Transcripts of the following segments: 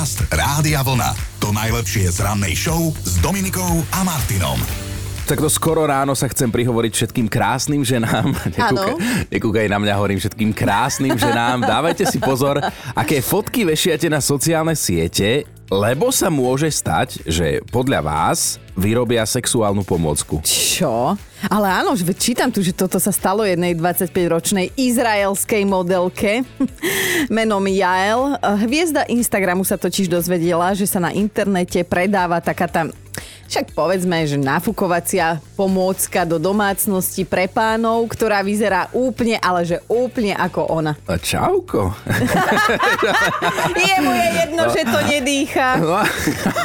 Podcast Rádia Vlna. To najlepšie z rannej show s Dominikou a Martinom. Takto skoro ráno sa chcem prihovoriť všetkým krásnym ženám. Nekúkaj, nekúkaj na mňa, hovorím všetkým krásnym ženám. Dávajte si pozor, aké fotky vešiate na sociálne siete, lebo sa môže stať, že podľa vás vyrobia sexuálnu pomôcku. Čo? Ale áno, čítam tu, že toto sa stalo jednej 25-ročnej izraelskej modelke menom Jael. Hviezda Instagramu sa totiž dozvedela, že sa na internete predáva taká tam však povedzme, že nafukovacia pomôcka do domácnosti pre pánov, ktorá vyzerá úplne, ale že úplne ako ona. A čauko. Jemu je jedno, no. že to nedýcha. No,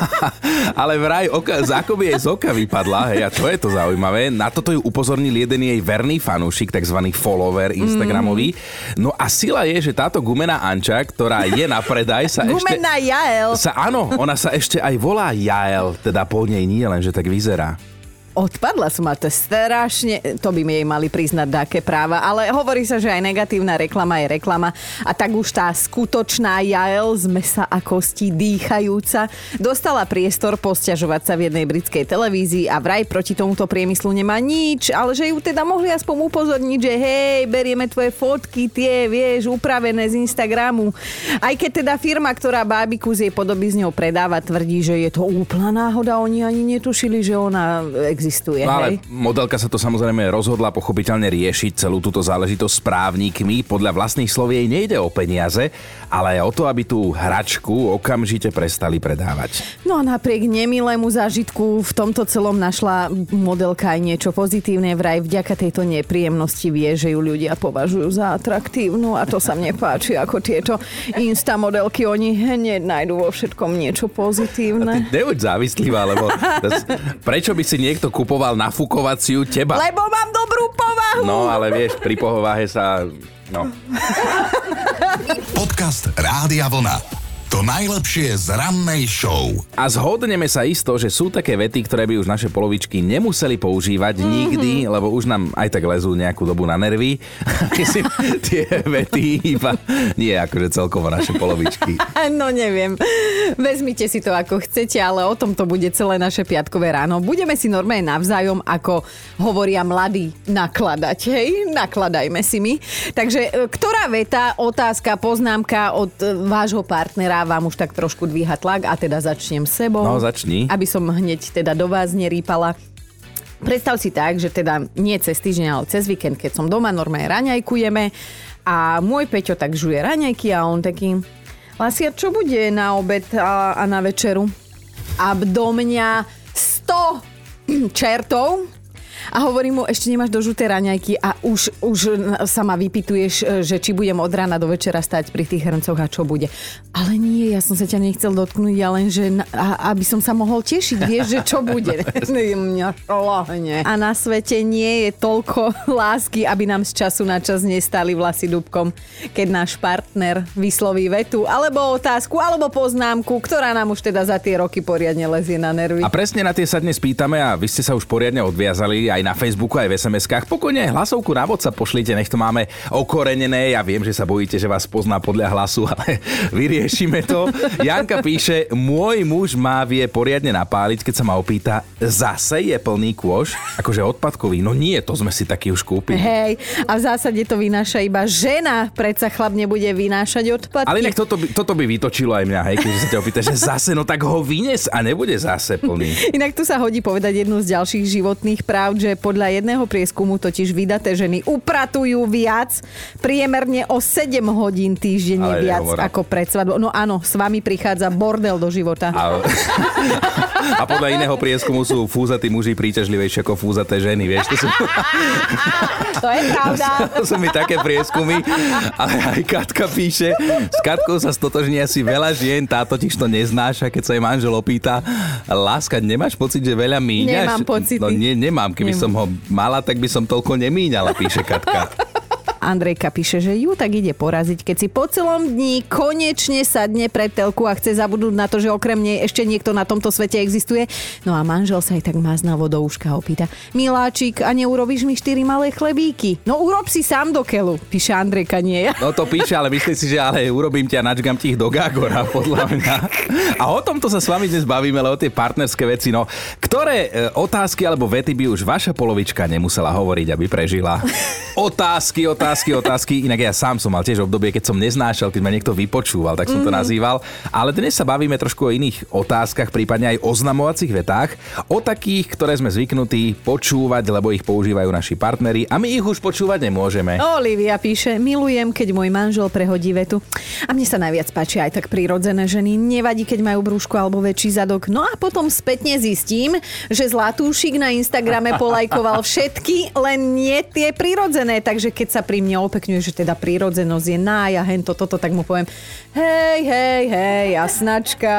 ale vraj oka, z akoby jej z oka vypadla, hej, a to je to zaujímavé. Na toto ju upozornil jeden jej verný fanúšik, tzv. follower Instagramový. Mm. No a sila je, že táto gumená Anča, ktorá je na predaj, sa ešte... Gumená Jael. Sa, áno, ona sa ešte aj volá Jael, teda po nej nie len, že tak vyzerá. Odpadla som, a to je strašne, to by mi jej mali priznať dáke práva, ale hovorí sa, že aj negatívna reklama je reklama a tak už tá skutočná Jael z mesa a kosti dýchajúca dostala priestor posťažovať sa v jednej britskej televízii a vraj proti tomuto priemyslu nemá nič, ale že ju teda mohli aspoň upozorniť, že hej, berieme tvoje fotky, tie, vieš, upravené z Instagramu. Aj keď teda firma, ktorá bábiku z jej podoby z ňou predáva, tvrdí, že je to úplná náhoda, oni ani netušili, že ona existuje. No ale hej? modelka sa to samozrejme rozhodla pochopiteľne riešiť celú túto záležitosť s právnikmi. Podľa vlastných slov jej nejde o peniaze, ale aj o to, aby tú hračku okamžite prestali predávať. No a napriek nemilému zážitku v tomto celom našla modelka aj niečo pozitívne. Vraj vďaka tejto nepríjemnosti vie, že ju ľudia považujú za atraktívnu a to sa mne páči, ako tieto insta modelky, oni hneď nájdú vo všetkom niečo pozitívne. A ty neuď závislivá, lebo prečo by si niekto kupoval nafukovaciu teba. Lebo mám dobrú povahu. No, ale vieš, pri pohováhe sa... No. Podcast Rádia Vlna. To najlepšie z rannej show. A zhodneme sa isto, že sú také vety, ktoré by už naše polovičky nemuseli používať mm-hmm. nikdy, lebo už nám aj tak lezú nejakú dobu na nervy. tie vety iba nie akože celkovo naše polovičky. No neviem. Vezmite si to ako chcete, ale o tom to bude celé naše piatkové ráno. Budeme si normálne navzájom, ako hovoria mladí, nakladať. Hej, nakladajme si my. Takže e, ktorá veta, otázka, poznámka od e, vášho partnera vám už tak trošku dvíha tlak a teda začnem sebou. No, začni. Aby som hneď teda do vás nerýpala. Predstav si tak, že teda nie cez týždeň, ale cez víkend, keď som doma, normálne raňajkujeme a môj Peťo tak žuje raňajky a on taký, Lasia, čo bude na obed a, a na večeru? A do mňa 100 čertov a hovorím mu, ešte nemáš do žuté raňajky a už, už sa ma vypituješ, e, že či budem od rána do večera stať pri tých hrncoch a čo bude. Ale nie, ja som sa ťa nechcel dotknúť, ja len, že a, aby som sa mohol tešiť, vieš, že čo bude. Mňa šlohne. A na svete nie je toľko lásky, aby nám z času na čas nestali vlasy dubkom, keď náš partner vysloví vetu, alebo otázku, alebo poznámku, ktorá nám už teda za tie roky poriadne lezie na nervy. A presne na tie sa dnes pýtame a vy ste sa už poriadne odviazali aj na Facebooku, aj v SMS-kách. Pokojne hlasovku na sa pošlite, nech to máme okorenené. Ja viem, že sa bojíte, že vás pozná podľa hlasu, ale vyriešime to. Janka píše, môj muž má vie poriadne napáliť, keď sa ma opýta, zase je plný kôž, akože odpadkový. No nie, to sme si taký už kúpili. Hej, a v zásade to vynáša iba žena, predsa chlap nebude vynášať odpadky. Ale inak toto by, toto by vytočilo aj mňa, hej, keď sa ťa opýta, že zase, no tak ho vynes a nebude zase plný. Inak tu sa hodí povedať jednu z ďalších životných práv, že podľa jedného prieskumu totiž vydaté ženy upratujú viac, priemerne o 7 hodín týždenne viac nehovorám. ako pred svadbou. No áno, s vami prichádza bordel do života. A, a podľa iného prieskumu sú fúzatí muži príťažlivejšie ako fúzaté ženy, vieš? To sú, to je pravda. To sú mi také prieskumy. Ale aj Katka píše, s Katkou sa stotožní asi veľa žien, tá totiž to neznáša, keď sa jej manžel opýta, láska, nemáš pocit, že veľa míňaš? Nemám pocit. No nie, nemám, keby som ho mala, tak by som toľko nemíňala, píše Katka. Andrejka píše, že ju tak ide poraziť, keď si po celom dni konečne sadne pred telku a chce zabudnúť na to, že okrem nej ešte niekto na tomto svete existuje. No a manžel sa aj tak máznavo do uška opýta. Miláčik, a neurobíš mi štyri malé chlebíky? No urob si sám do keľu, píše Andrejka, nie ja. No to píše, ale myslí si, že ale urobím ťa načgam ti ich do Gágora, podľa mňa. A o tomto sa s vami dnes bavíme, ale o tie partnerské veci. No, ktoré e, otázky alebo vety by už vaša polovička nemusela hovoriť, aby prežila? Otázky, otázky, otázky. Inak ja sám som mal tiež obdobie, keď som neznášal, keď ma niekto vypočúval, tak som to nazýval. Ale dnes sa bavíme trošku o iných otázkach, prípadne aj oznamovacích vetách. O takých, ktoré sme zvyknutí počúvať, lebo ich používajú naši partneri a my ich už počúvať nemôžeme. Olivia píše, milujem, keď môj manžel prehodí vetu. A mne sa najviac páči aj tak prírodzené ženy. Nevadí, keď majú brúšku alebo väčší zadok. No a potom spätne zistím, že Zlatúšik na Instagrame polajkoval všetky, len nie tie prírodzené. Takže keď sa pri mne opekňuje, že teda prírodzenosť je nája, hento, toto, tak mu poviem, hej, hej, hej, jasnačka.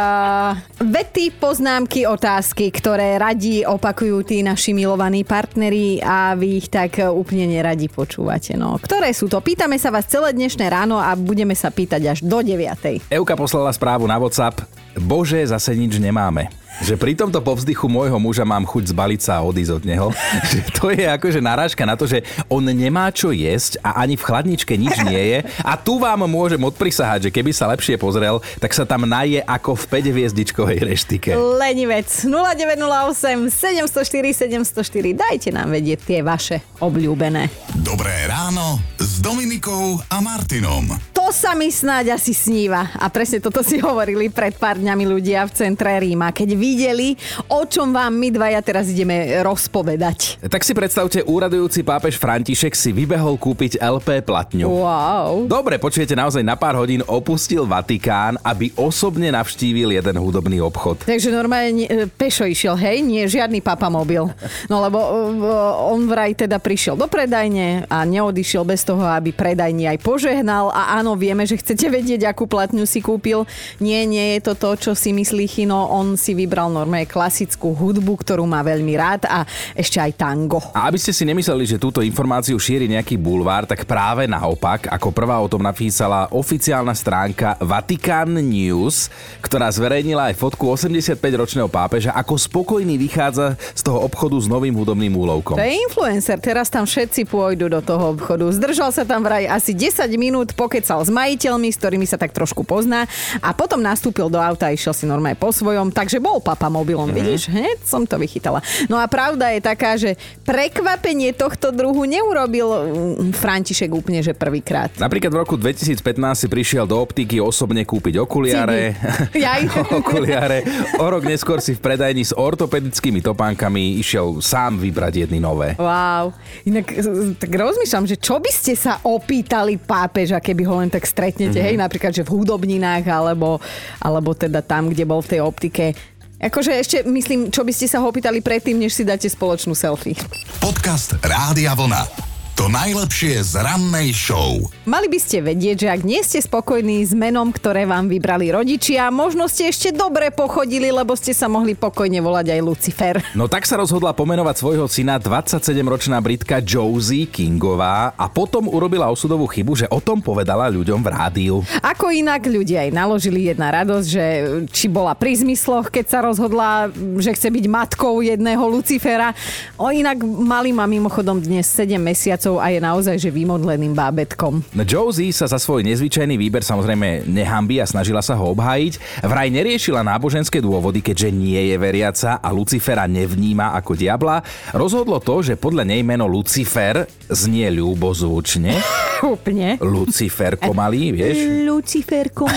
Vety, poznámky, otázky, ktoré radi opakujú tí naši milovaní partneri a vy ich tak úplne neradi počúvate. No. Ktoré sú to? Pýtame sa vás celé dnešné ráno a budeme sa pýtať až do 9. Euka poslala správu na WhatsApp. Bože, zase nič nemáme že pri tomto povzdychu môjho muža mám chuť zbaliť sa a odísť od neho. Že to je akože narážka na to, že on nemá čo jesť a ani v chladničke nič nie je. A tu vám môžem odprisahať, že keby sa lepšie pozrel, tak sa tam naje ako v 5 hviezdičkovej reštike. Lenivec 0908 704 704. Dajte nám vedieť tie vaše obľúbené. Dobré ráno s Dominikou a Martinom. To sa mi snáď asi sníva. A presne toto si hovorili pred pár dňami ľudia v centre Ríma, keď videli, o čom vám my dvaja teraz ideme rozpovedať. Tak si predstavte, úradujúci pápež František si vybehol kúpiť LP platňu. Wow. Dobre, počujete, naozaj na pár hodín opustil Vatikán, aby osobne navštívil jeden hudobný obchod. Takže normálne e, pešo išiel, hej? Nie, žiadny papa mobil. No lebo e, on vraj teda prišiel do predajne a neodišiel bez toho, aby predajni aj požehnal a áno, vieme, že chcete vedieť, akú platňu si kúpil. Nie, nie je to to, čo si myslí Chino. On si vybral normálne klasickú hudbu, ktorú má veľmi rád a ešte aj tango. A aby ste si nemysleli, že túto informáciu šíri nejaký bulvár, tak práve naopak, ako prvá o tom napísala oficiálna stránka Vatican News, ktorá zverejnila aj fotku 85-ročného pápeža, ako spokojný vychádza z toho obchodu s novým hudobným úlovkom. To je influencer, teraz tam všetci pôjdu do toho obchodu. Zdržal sa tam vraj asi 10 minút, pokecal s majiteľmi, s ktorými sa tak trošku pozná a potom nastúpil do auta a išiel si normálne po svojom, takže bol papa mobilom, mm-hmm. vidíš? Hneď som to vychytala. No a pravda je taká, že prekvapenie tohto druhu neurobil mm, František úplne, že prvýkrát. Napríklad v roku 2015 si prišiel do optiky osobne kúpiť okuliare. okuliare. O rok neskôr si v predajni s ortopedickými topánkami išiel sám vybrať jedny nové. Wow. Inak tak rozmýšľam, že čo by ste sa opýtali pápeža, keby ho len tak stretnete, mm-hmm. hej, napríklad, že v hudobninách, alebo, alebo teda tam, kde bol v tej optike. Akože ešte myslím, čo by ste sa ho opýtali predtým, než si dáte spoločnú selfie. Podcast Rádia Vlna. To najlepšie z rannej show. Mali by ste vedieť, že ak nie ste spokojní s menom, ktoré vám vybrali rodičia, možno ste ešte dobre pochodili, lebo ste sa mohli pokojne volať aj Lucifer. No tak sa rozhodla pomenovať svojho syna 27-ročná Britka Josie Kingová a potom urobila osudovú chybu, že o tom povedala ľuďom v rádiu. Ako inak ľudia aj naložili jedna radosť, že či bola pri zmysloch, keď sa rozhodla, že chce byť matkou jedného Lucifera. O inak malý má mimochodom dnes 7 mesiacov mesiacov a je naozaj že vymodleným bábetkom. No Josie sa za svoj nezvyčajný výber samozrejme nehambí a snažila sa ho obhájiť. Vraj neriešila náboženské dôvody, keďže nie je veriaca a Lucifera nevníma ako diabla. Rozhodlo to, že podľa nej meno Lucifer znie ľúbozvučne. Úplne. Luciferko malý, vieš? Luciferko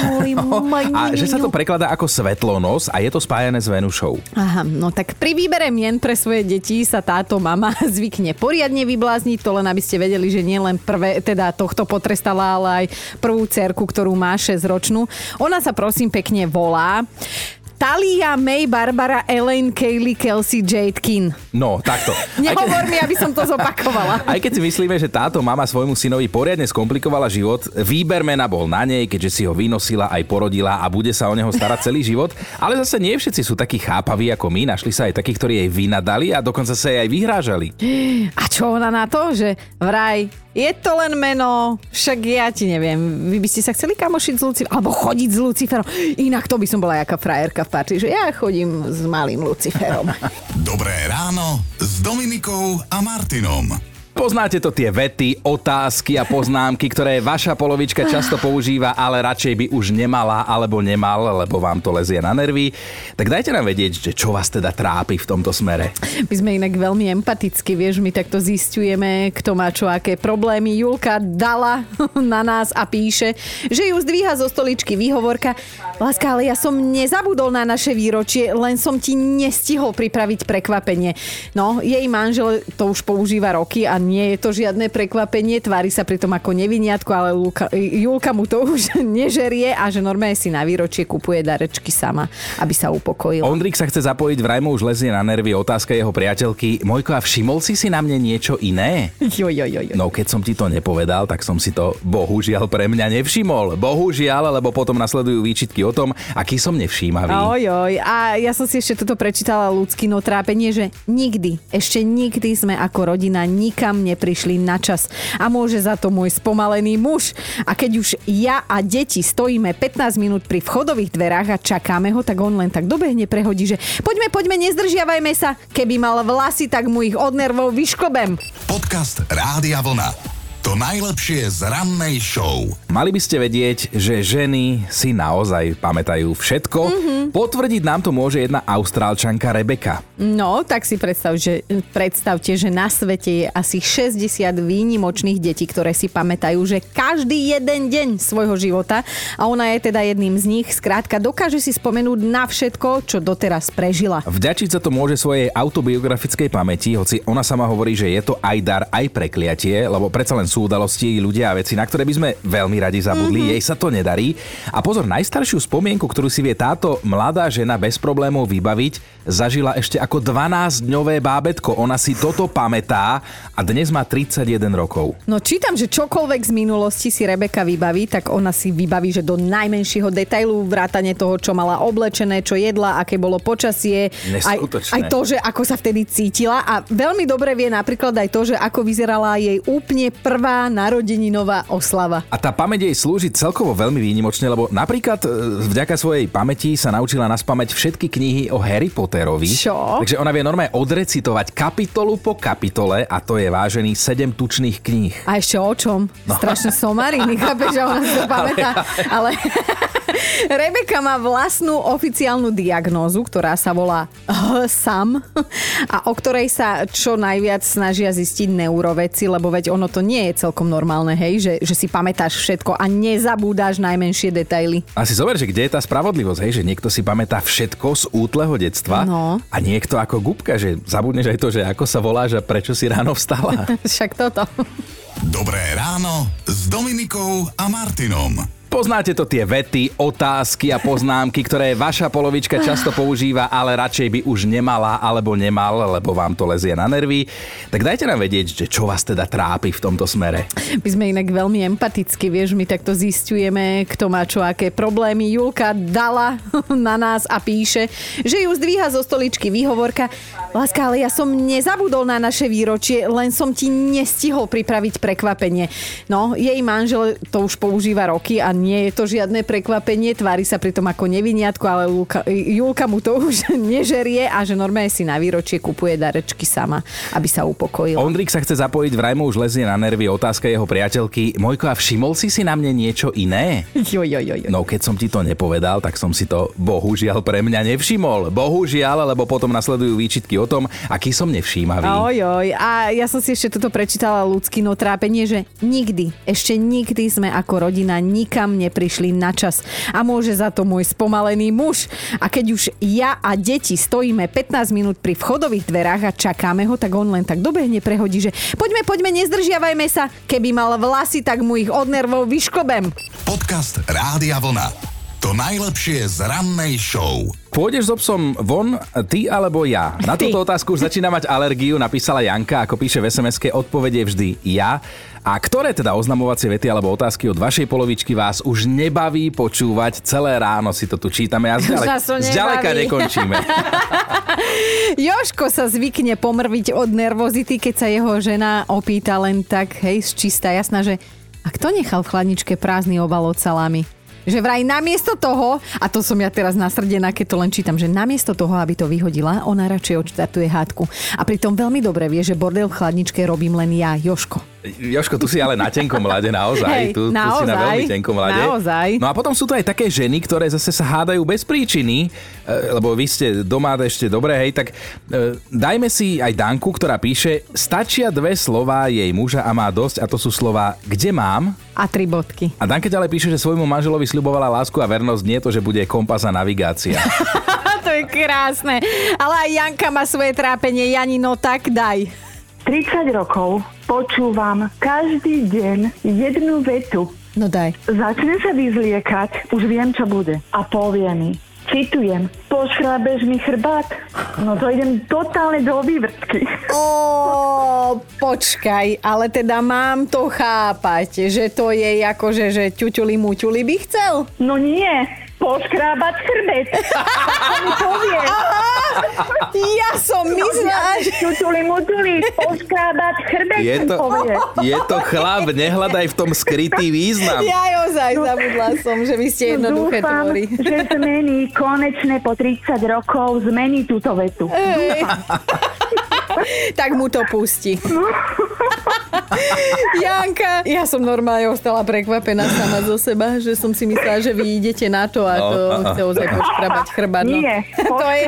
môj, A že sa to prekladá ako svetlonos a je to spájané s Venušou. Aha, no tak pri výbere mien pre svoje deti sa táto mama zvykne poriadne vyblázniť, to len aby ste vedeli, že nie len prvé, teda tohto potrestala, ale aj prvú cerku, ktorú má 6 ročnú. Ona sa prosím pekne volá Talia May Barbara Elaine Kaylee Kelsey Jade Kin. No, takto. Nehovor mi, aby som to zopakovala. Aj keď si myslíme, že táto mama svojmu synovi poriadne skomplikovala život, výber mena bol na nej, keďže si ho vynosila, aj porodila a bude sa o neho starať celý život. Ale zase nie všetci sú takí chápaví ako my. Našli sa aj takí, ktorí jej vynadali a dokonca sa jej aj vyhrážali. A čo ona na to, že vraj je to len meno, však ja ti neviem, vy by ste sa chceli kamošiť s Luciferom, alebo chodiť s Luciferom. Inak to by som bola jaká frajerka v party, že ja chodím s malým Luciferom. Dobré ráno s Dominikou a Martinom. Poznáte to tie vety, otázky a poznámky, ktoré vaša polovička často používa, ale radšej by už nemala alebo nemal, lebo vám to lezie na nervy. Tak dajte nám vedieť, že čo vás teda trápi v tomto smere. My sme inak veľmi empaticky, vieš, my takto zistujeme, kto má čo, aké problémy. Julka dala na nás a píše, že ju zdvíha zo stoličky výhovorka. Láska, ale ja som nezabudol na naše výročie, len som ti nestihol pripraviť prekvapenie. No, jej manžel to už používa roky a nie je to žiadne prekvapenie, tvári sa pritom ako neviniatko, ale Luka, Julka mu to už nežerie a že normálne si na výročie kupuje darečky sama, aby sa upokojil. Ondrik sa chce zapojiť, vraj mu už lezie na nervy otázka jeho priateľky. Mojko, a všimol si si na mne niečo iné? Jo, jo, jo, jo. No keď som ti to nepovedal, tak som si to bohužiaľ pre mňa nevšimol. Bohužiaľ, lebo potom nasledujú výčitky o tom, aký som nevšímavý. Oj, oj. A ja som si ešte toto prečítala ľudský no trápenie, že nikdy, ešte nikdy sme ako rodina nikam neprišli na čas. A môže za to môj spomalený muž. A keď už ja a deti stojíme 15 minút pri vchodových dverách a čakáme ho, tak on len tak dobehne prehodí, že poďme, poďme, nezdržiavajme sa. Keby mal vlasy, tak mu ich od nervov vyškobem. Podcast Rádia Vlna. To najlepšie z rannej show. Mali by ste vedieť, že ženy si naozaj pamätajú všetko. Mm-hmm. Potvrdiť nám to môže jedna austrálčanka Rebeka. No, tak si predstav, že, predstavte, že na svete je asi 60 výnimočných detí, ktoré si pamätajú, že každý jeden deň svojho života a ona je teda jedným z nich. Skrátka, dokáže si spomenúť na všetko, čo doteraz prežila. Vďačiť sa to môže svojej autobiografickej pamäti, hoci ona sama hovorí, že je to aj dar, aj prekliatie, lebo predsa len sú udalosti, ľudia a veci, na ktoré by sme veľmi radi zabudli. Mm-hmm. Jej sa to nedarí. A pozor, najstaršiu spomienku, ktorú si vie táto mladá žena bez problémov vybaviť, zažila ešte ako 12-dňové bábetko. Ona si toto pamätá a dnes má 31 rokov. No čítam, že čokoľvek z minulosti si Rebeka vybaví, tak ona si vybaví, že do najmenšieho detailu vrátane toho, čo mala oblečené, čo jedla, aké bolo počasie. Aj, aj to, že ako sa vtedy cítila. A veľmi dobre vie napríklad aj to, že ako vyzerala jej úplne prvá prvá narodeninová oslava. A tá pamäť jej slúži celkovo veľmi výnimočne, lebo napríklad e, vďaka svojej pamäti sa naučila naspamäť všetky knihy o Harry Potterovi. Čo? Takže ona vie normálne odrecitovať kapitolu po kapitole a to je vážený 7 tučných kníh. A ešte o čom? No. Strašne somariny, chápeš, že ona to pamätá. Ale... Rebeka má vlastnú oficiálnu diagnózu, ktorá sa volá SAM a o ktorej sa čo najviac snažia zistiť neuroveci, lebo veď ono to nie je celkom normálne, hej, že, že si pamätáš všetko a nezabúdáš najmenšie detaily. A si zober, že kde je tá spravodlivosť, hej, že niekto si pamätá všetko z útleho detstva no. a niekto ako gubka, že zabudneš aj to, že ako sa voláš a prečo si ráno vstala. Však toto. Dobré ráno s Dominikou a Martinom. Poznáte to tie vety, otázky a poznámky, ktoré vaša polovička často používa, ale radšej by už nemala alebo nemal, lebo vám to lezie na nervy. Tak dajte nám vedieť, že čo vás teda trápi v tomto smere. My sme inak veľmi empaticky, vieš, my takto zistujeme, kto má čo, aké problémy. Julka dala na nás a píše, že ju zdvíha zo stoličky výhovorka. Láska, ale ja som nezabudol na naše výročie, len som ti nestihol pripraviť prekvapenie. No, jej manžel to už používa roky a nie je to žiadne prekvapenie, tvári sa pritom ako neviniatko, ale Luka, Julka mu to už nežerie a že normálne si na výročie kupuje darečky sama, aby sa upokojil. Ondrik sa chce zapojiť, vraj mu už lezie na nervy otázka jeho priateľky. Mojko, a všimol si si na mne niečo iné? Jo, jo, jo, jo. No keď som ti to nepovedal, tak som si to bohužiaľ pre mňa nevšimol. Bohužiaľ, lebo potom nasledujú výčitky o tom, aký som nevšímavý. Oj, oj. A ja som si ešte toto prečítala ľudský no trápenie, že nikdy, ešte nikdy sme ako rodina nikam nikam neprišli na čas. A môže za to môj spomalený muž. A keď už ja a deti stojíme 15 minút pri vchodových dverách a čakáme ho, tak on len tak dobehne prehodí, že poďme, poďme, nezdržiavajme sa. Keby mal vlasy, tak mu ich od nervov vyškobem. Podcast Rádia Vlna. To najlepšie z rannej show. Pôjdeš so psom von, ty alebo ja? Na túto otázku už začína mať alergiu, napísala Janka, ako píše v sms odpovede vždy ja. A ktoré teda oznamovacie vety alebo otázky od vašej polovičky vás už nebaví počúvať? Celé ráno si to tu čítame a zďaleka, zďaleka nekončíme. Joško sa zvykne pomrviť od nervozity, keď sa jeho žena opýta len tak, hej, z čistá jasná, že a kto nechal v chladničke prázdny obal od salámy? Že vraj namiesto toho, a to som ja teraz nasrdená, keď to len čítam, že namiesto toho, aby to vyhodila, ona radšej odštartuje hádku. A pritom veľmi dobre vie, že bordel v chladničke robím len ja, Joško. Joško, tu si ale na tenkom lade, naozaj. Hej, tu, tu si na naozaj, veľmi tenkom lade. naozaj. No a potom sú tu aj také ženy, ktoré zase sa hádajú bez príčiny, e, lebo vy ste doma ešte dobré, hej, tak e, dajme si aj Danku, ktorá píše, stačia dve slová jej muža a má dosť, a to sú slova kde mám, A tri bodky. a Danka ďalej píše, že svojmu manželovi sľubovala lásku a vernosť, nie to, že bude kompas a navigácia. to je krásne. Ale aj Janka má svoje trápenie. Jani, no tak daj. 30 rokov počúvam každý deň jednu vetu. No daj. Začne sa vyzliekať, už viem, čo bude. A povie mi, citujem, poškrabeš mi chrbát? No to idem totálne do vývrtky. Ó, počkaj, ale teda mám to chápať, že to je akože, že ťuťuli muťuli by chcel? No nie, poškrábať chrbet. Ja som myslela, že... Čutuli mutuli, poškrábať chrbet Je to, povie. je to chlap, nehľadaj v tom skrytý význam. Ja ozaj zabudla som, že vy ste jednoduché Dúfam, tvory. že zmení konečne po 30 rokov zmení túto vetu. Hej. tak mu to pusti. Janka, ja som normálne ostala prekvapená sama zo seba, že som si myslela, že vy idete na to a to No, chce ozaj poškrabať chrbát. No. Nie, to je,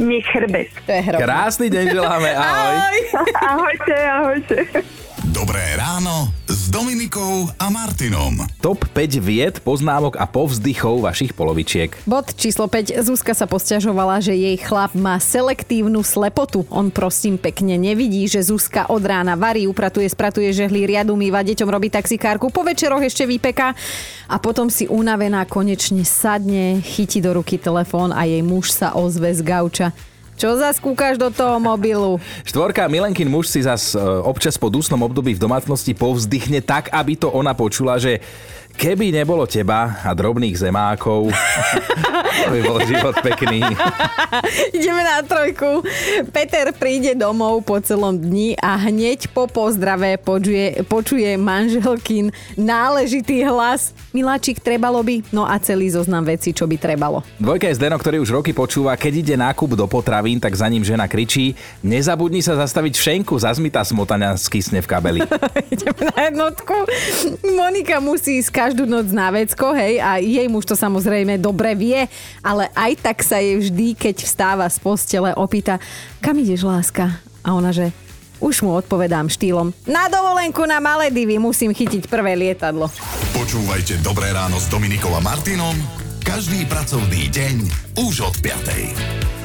mi chrbet. to je hrozné. Krásny deň želáme, ahoj. Ahoj. Ahojte, ahojte. Dobré ráno s Dominikou a Martinom. Top 5 vied, poznámok a povzdychov vašich polovičiek. Bod číslo 5. Zuzka sa posťažovala, že jej chlap má selektívnu slepotu. On prosím pekne nevidí, že Zuzka od rána varí, upratuje, spratuje žehly, riadu mýva, deťom robí taxikárku, po večeroch ešte vypeká a potom si unavená konečne sadne, chytí do ruky telefón a jej muž sa ozve z gauča. Čo zas kúkaš do toho mobilu? Štvorka, Milenkin muž si zas e, občas po dusnom období v domácnosti povzdychne tak, aby to ona počula, že keby nebolo teba a drobných zemákov, to by bol život pekný. Ideme na trojku. Peter príde domov po celom dni a hneď po pozdrave počuje, počuje manželkin náležitý hlas. Miláčik, trebalo by? No a celý zoznam veci, čo by trebalo. Dvojka je Zdeno, ktorý už roky počúva, keď ide nákup do potravín, tak za ním žena kričí nezabudni sa zastaviť v šenku, zazmitá smotania skysne v kabeli. Ideme na jednotku. Monika musí ísť každú noc na vecko, hej, a jej muž to samozrejme dobre vie, ale aj tak sa jej vždy, keď vstáva z postele, opýta, kam ideš, láska? A ona, že už mu odpovedám štýlom, na dovolenku na Maledivy musím chytiť prvé lietadlo. Počúvajte Dobré ráno s Dominikou a Martinom každý pracovný deň už od 5.